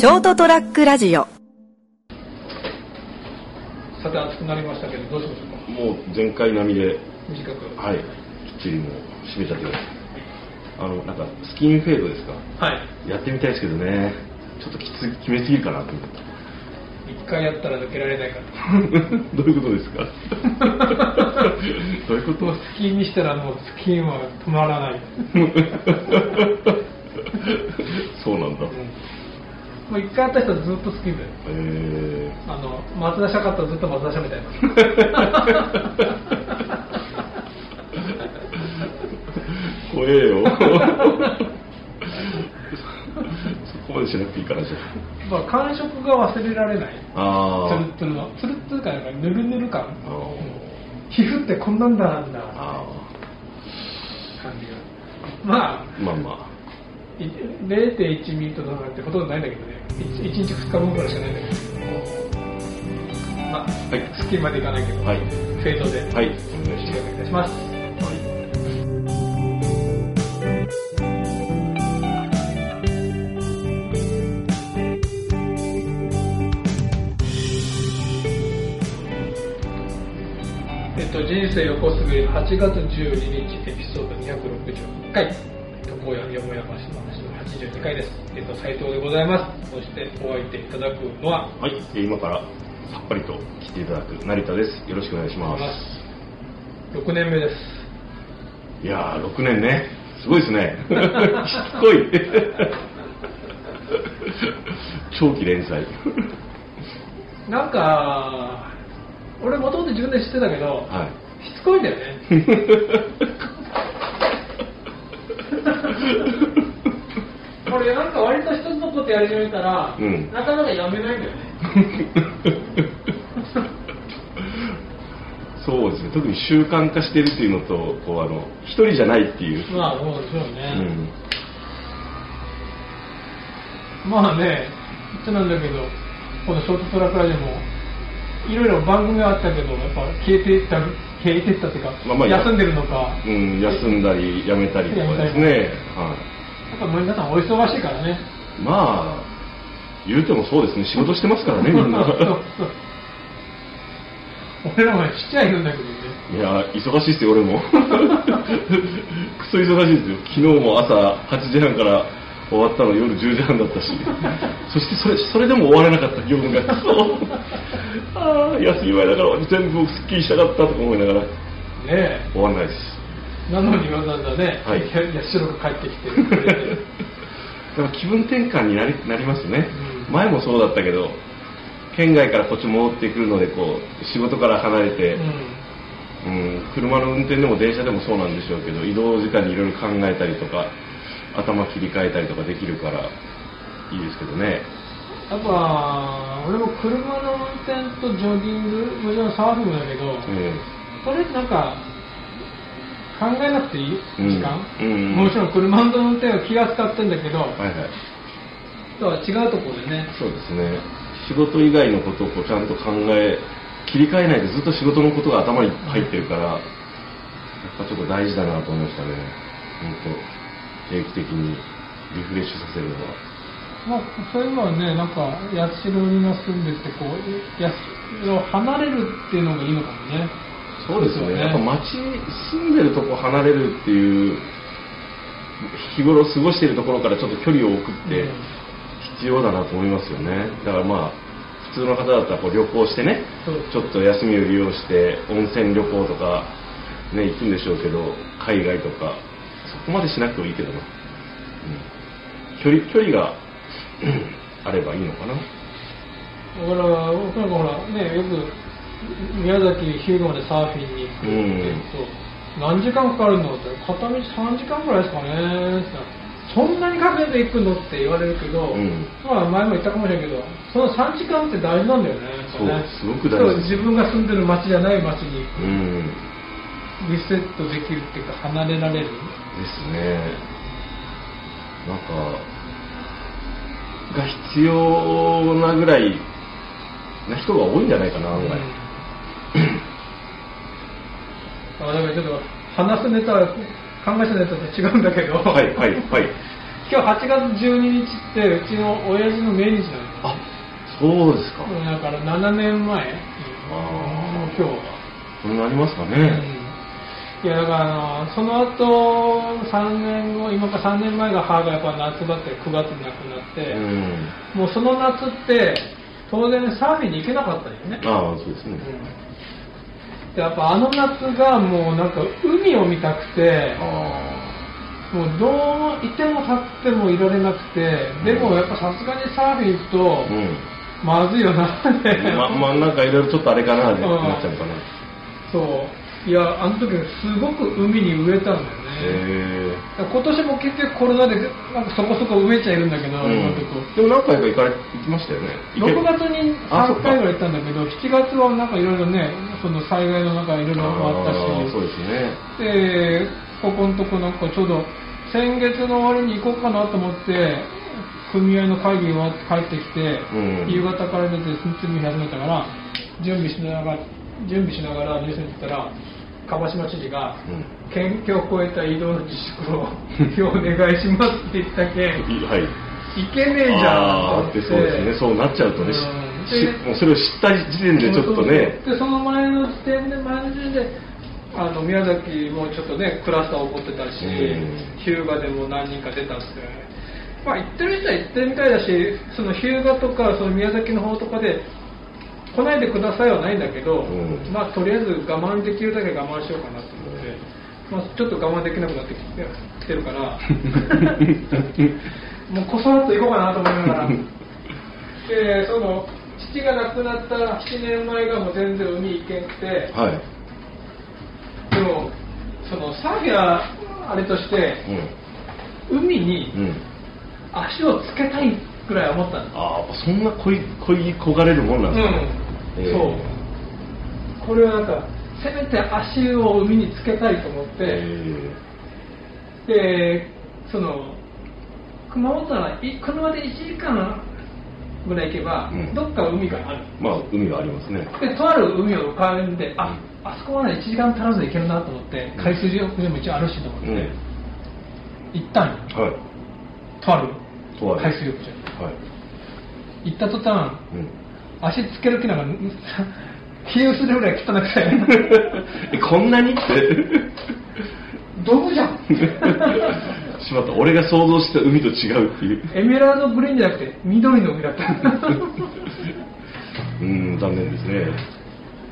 ショートトラックラジオ。さて暑くなりましたけどどうしましょうか？もう前回並みで、短く。はい、きっちりもう締めちゃってください。あの、なんか、スキンフェードですか？はい。やってみたいですけどね、ちょっときつ決めすぎるかなと思って。一回やったら抜けられないか どういうことですか？どういうこと？スキンにしたらもうスキンは止まらない、そうなんだ。もう一回やった人はずっとスキンだよえあの松田社かったらずっと松田社みたいな。ー、怖えよ。そこまでしなくていいからじゃまあ感触が忘れられない。あ。あツルッツルのツルッツル感なんかヌルヌル感。皮膚ってこんなんだなんだ。あ感じが。まあ。ー。まあまい0.1ミリとかなんてほとんどないんだけどね 1, 日2日分くらいしかないんだけどまあ、はいスキンまでいかないけど、はいフェードであ。はい、お願いしお願いいたします。えっと、人生横滑り8月12日エピソード261回、もやましの話の82回です。えっと、斉藤でございます。そしてお相手いただくのは、はい、えー今からさっぱりと来ていただく成田です。よろしくお願いします。6年目です。いやー、6年ね。すごいですね。しつこい。長期連載。なんか、俺もともと自分で知ってたけど、はい。しつこいんだよね。俺なんか割と一つのことやり始めたら、うんなかなかやめないんだよね。そうですね。特に習慣化してるっていうのと、こう、あの、一人じゃないっていう。まあそうでしょううね。ん。まあね、言ってなんだけど、このショートトラックラジオも、いろいろ番組はあったけど、やっぱ消えていった、消えていったっていうか、まあまあ休んでるのか、うん、休んだり、やめたりとかですね。はやっぱ皆さんお忙しいからね。い。まあ、言うてもそうですね。仕事してますからね、みんな。そうそう俺らもちっちゃいんだけどね。いや、忙しいっすよ、俺も。クソ忙しいですよ。昨日も朝8時半から終わったの夜10時半だったし、そしてそれそれでも終わらなかった業務が、ああ、休み前だから全部すっきりしたかったとか思いながら、ねえ。終わらないです。なのにわざわざね、はい。いや白く帰ってきて。くれて。だから気分転換になりなりますね、うん。前もそうだったけど、県外からこっち戻ってくるのでこう、仕事から離れて、うん。うん、車の運転でも電車でもそうなんでしょうけど移動時間にいろいろ考えたりとか頭切り替えたりとかできるからいいですけどね。やっぱ、俺も車の運転とジョギング、もちろんサーフィンもだけど、えそれってなんか、考えなくていい？うん。時間、うんもちろん車の運転は気が使ってんだけど、えはいはい。とは違うところでね、そうですね。仕事以外のことをこうちゃんと考え切り替えないでずっと仕事のことが頭に入ってるからやっぱちょっと大事だなと思いましたね。本当定期的にリフレッシュさせるのはまあ、そういうのはね、なんか、八代に今住んでて、こう、八代を離れるっていうのがいいのかもね。そうですよね。やっぱ街、住んでるとこ離れるっていう、日頃過ごしているところからちょっと距離を置くってうん必要だなと思いますよね。だからまあ、普通の方だったらこう旅行してねちょっと休みを利用して温泉旅行とかね、行くんでしょうけど、海外とか、そこまでしなくてもいいけどな。うん距離、距離があればいいのかな。だから、僕なんかほら、ね、よく、宮崎、日向までサーフィンに行くって言うと、何時間かかるのって、片道3時間ぐらいですかねそんなにかけて行くのって言われるけど、うんまあ前も言ったかもしれんけど、その3時間って大事なんだよね。そうねすごく大事自分が住んでる町じゃない町に行く。うん。リセットできるっていうか、離れられる？ですね。なんかが必要なぐらいな人が多いんじゃないかな案外、あだからちょっと話すネタは考えたネタと違うんだけど、はいはいはい。今日8月12日ってうちの親父の命日なんですあそうですか、だから7年前。あ今日は、そうなりますかうん。ね、いやだからあのその後3年後今から3年前が母がやっぱ夏場って9月に亡くなって、うん。もうその夏って当然サーフィンに行けなかったよね、ああそうですね、でやっぱあの夏がもうなんか海を見たくてあもうどういても立ってもいられなくてでもやっぱさすがにサーフィン行くとまずいよなって、ままあなんかいろいろちょっとあれかなってうん。なっちゃうかな。そういやあの時すごく海に植えたんだよね。へ今年も結局コロナでなんかそこそこ植えちゃいるんだけど、え、今のとこ。でも何回か行かれ行きましたよね。行け6月に3あそっか回ぐらい行ったんだけど7月はなんかいろいろねその災害の中いろいろあったあーそうしですね。でここのとこなんかちょうど先月の終わりに行こうかなと思って組合の会議終わって帰ってきて、うん。夕方から出て積み始めたから準備しながら準備しながらニュースにたら蒲島知事が、うん。県境を越えた移動の自粛を 今日お願いしますって言ったけんいはい。いけねえじゃんって。そうですね。そうなっちゃうとね、しうん。しもうそれを知った時点でちょっとね。でその前の時点で前の時点であの宮崎もちょっとねクラスター起こってたし、うん。日向でも何人か出たんで。すまあ行ってる人は行ってるみたいだしその日向とかその宮崎の方とかで来ないでくださいはないんだけど、うん。まあとりあえず我慢できるだけ我慢しようかなと思って、まあ、ちょっと我慢できなくなってきてきてるから。もうこそっと行こうかなと思いながら。でその父が亡くなった7年前がもう全然海行けんくてはい。でもそのサーフィンはあれとして海にうん。うん足をつけたいぐらい思ったんですああそんな恋恋焦がれるもんなんですか？ね、うん、えー。そう。これはなんかせめて足を海につけたいと思って、えでその熊本はい車で1時間ぐらい行けば、うん。どっか海がある。ーまあ海がありますね。でとある海を浮かんでああそこまで1時間足らずで行けるなと思って海水浴場も一応あるしと思って、うん。行ったんよはい。とあると海水浴場はい、行った途端うん、足つける気なんか比喩するぐらい汚くて えこんなに？ってドブじゃん。しまった。俺が想像した海と違うっていう。エメラルドグリーンじゃなくて緑の海だった。うん残念ですね。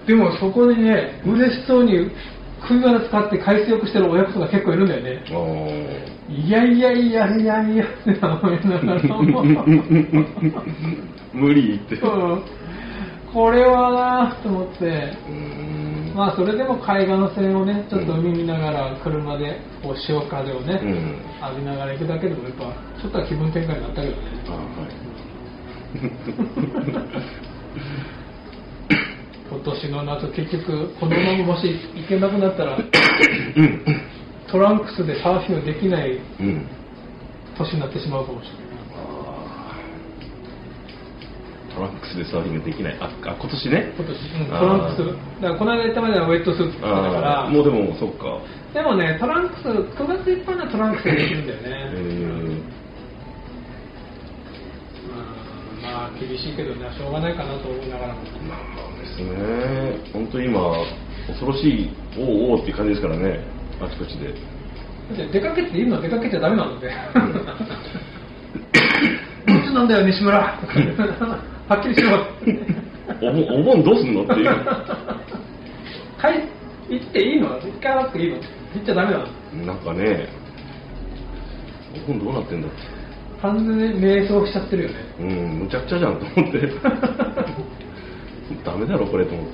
でもそこにね嬉しそうに首輪使って海水浴してる親子とか結構いるんだよね。いやいやいやいやいやって思いながらも無理ってうんこれはなと思ってうんまあそれでも海岸線をねちょっと海見ながら車でこう潮風をね、うん浴びながら行くだけでもやっぱちょっとは気分転換になったけどね今年の夏結局このままもし行けなくなったらうん。トランクスでサーフィンができないうん。年になってしまうかもしれない。トランクスでサーフィンができない。ああ今年ね。今年、うん、トランクス。だからこの間行ったまではウェットスーツ着てたから。もうでもそっか。でもねトランクス9月いっぱいのトランクスでできるんだよえね、ーまあ厳しいけどねしょうがないかなと思いながらも。まあですね。本当に今恐ろしいおうおうっていう感じですからね。あちこちで。出かけていいの出かけちゃダメなので。どっちなんだよ西村。はっきりしろ。お盆お盆どうすんのっていう。帰行っていいの？行かなくていいの？行っちゃダメなの？なんかねお盆どうなってんだって完全に迷走しちゃってるよね。うんむちゃくちゃじゃんと思って。ダメだろこれと思って。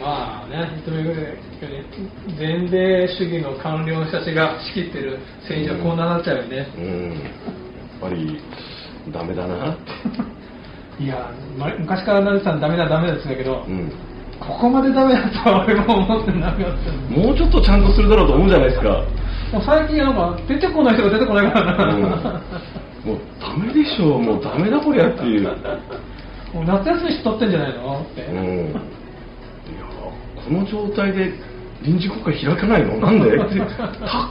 まあね、認めるけどね前例主義の官僚の人たちが仕切ってる政治はこうなっちゃうよね。うん。やっぱりダメだなって。いや、ま昔から成さんダメだダメだって言ってたけど、うん。ここまでダメだとは俺も思ってなかった。もうちょっとちゃんとするだろうと思うじゃないですかもう最近なんか出てこない人が出てこないからな。うんもうダメでしょもうダメだこりゃっていうもう夏休みしとってんじゃないのって。うんいやこの状態で臨時国会開かないの？なんで？っ てた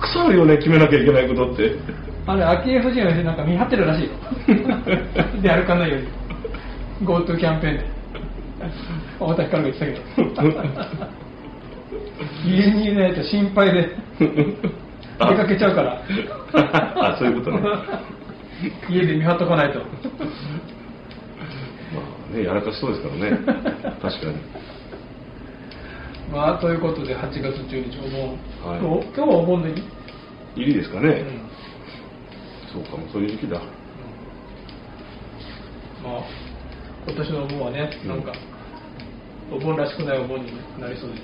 くさんあるよね、決めなきゃいけないことって。あれ、昭恵夫人はなんか見張ってるらしいよ。で、歩かないように。GoTo キャンペーンで。太田光が言ってたけど。家にいないと心配で出かけちゃうから。あ、そういうことね。家で見張っとかないと。まあね、やらかしそうですからね。確かに。まあ、ということで、8月12日、お盆。はい今日はお盆でいい、いいですかね、うんそうかも、そういう時期だ。まあ、今年のお盆はね、うんなんか、お盆らしくないお盆になりそうで。うーん。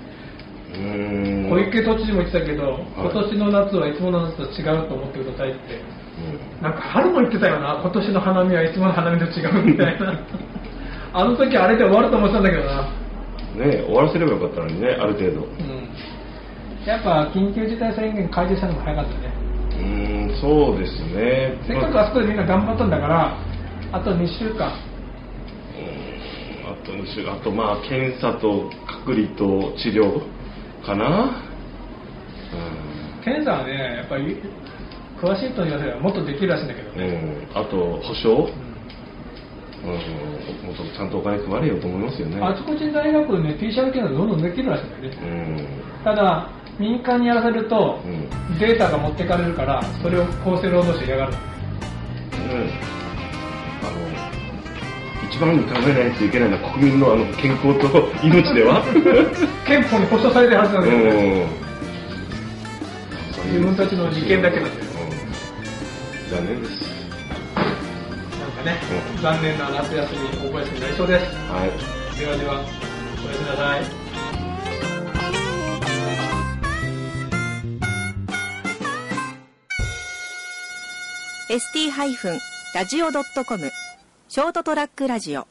小池都知事も言ってたけど、はい今年の夏はいつもの夏と違うと思ってくださいって。うんなんか春も言ってたよな、今年の花見はいつもの花見と違うみたいな。あの時あれで終わると思ってたんだけどな。ね終わらせればよかったのにね、ある程度。うん。やっぱ緊急事態宣言解除したのも早かったね。うーん、そうですね。せっかくあそこでみんな頑張ったんだから、あと2週間。うんあと2週あとまあ検査と隔離と治療かな、うん、検査はね、やっぱり詳しい人に言わせればもっとできるらしいんだけどね。うん、あと保証、うん、もっとちゃんとお金配れよと思いますよね。あちこちの大学でね、PCR 検査どんどんできるらしいんだよね。うん。ただ、民間にやらせると、うん。データが持ってかれるから、それを厚生労働省嫌がる。うん番に考えないといけないのは国民のあの健康と命では。憲法に保障されてるはずなんだけどね。うん。自分たちの利権だけなんだようん。残念です。なんかね、うん。残念な夏休み、大休みになりそうです。はい。ではでは、おやすみなさい。ー ST-radio.com ショートトラックラジオ。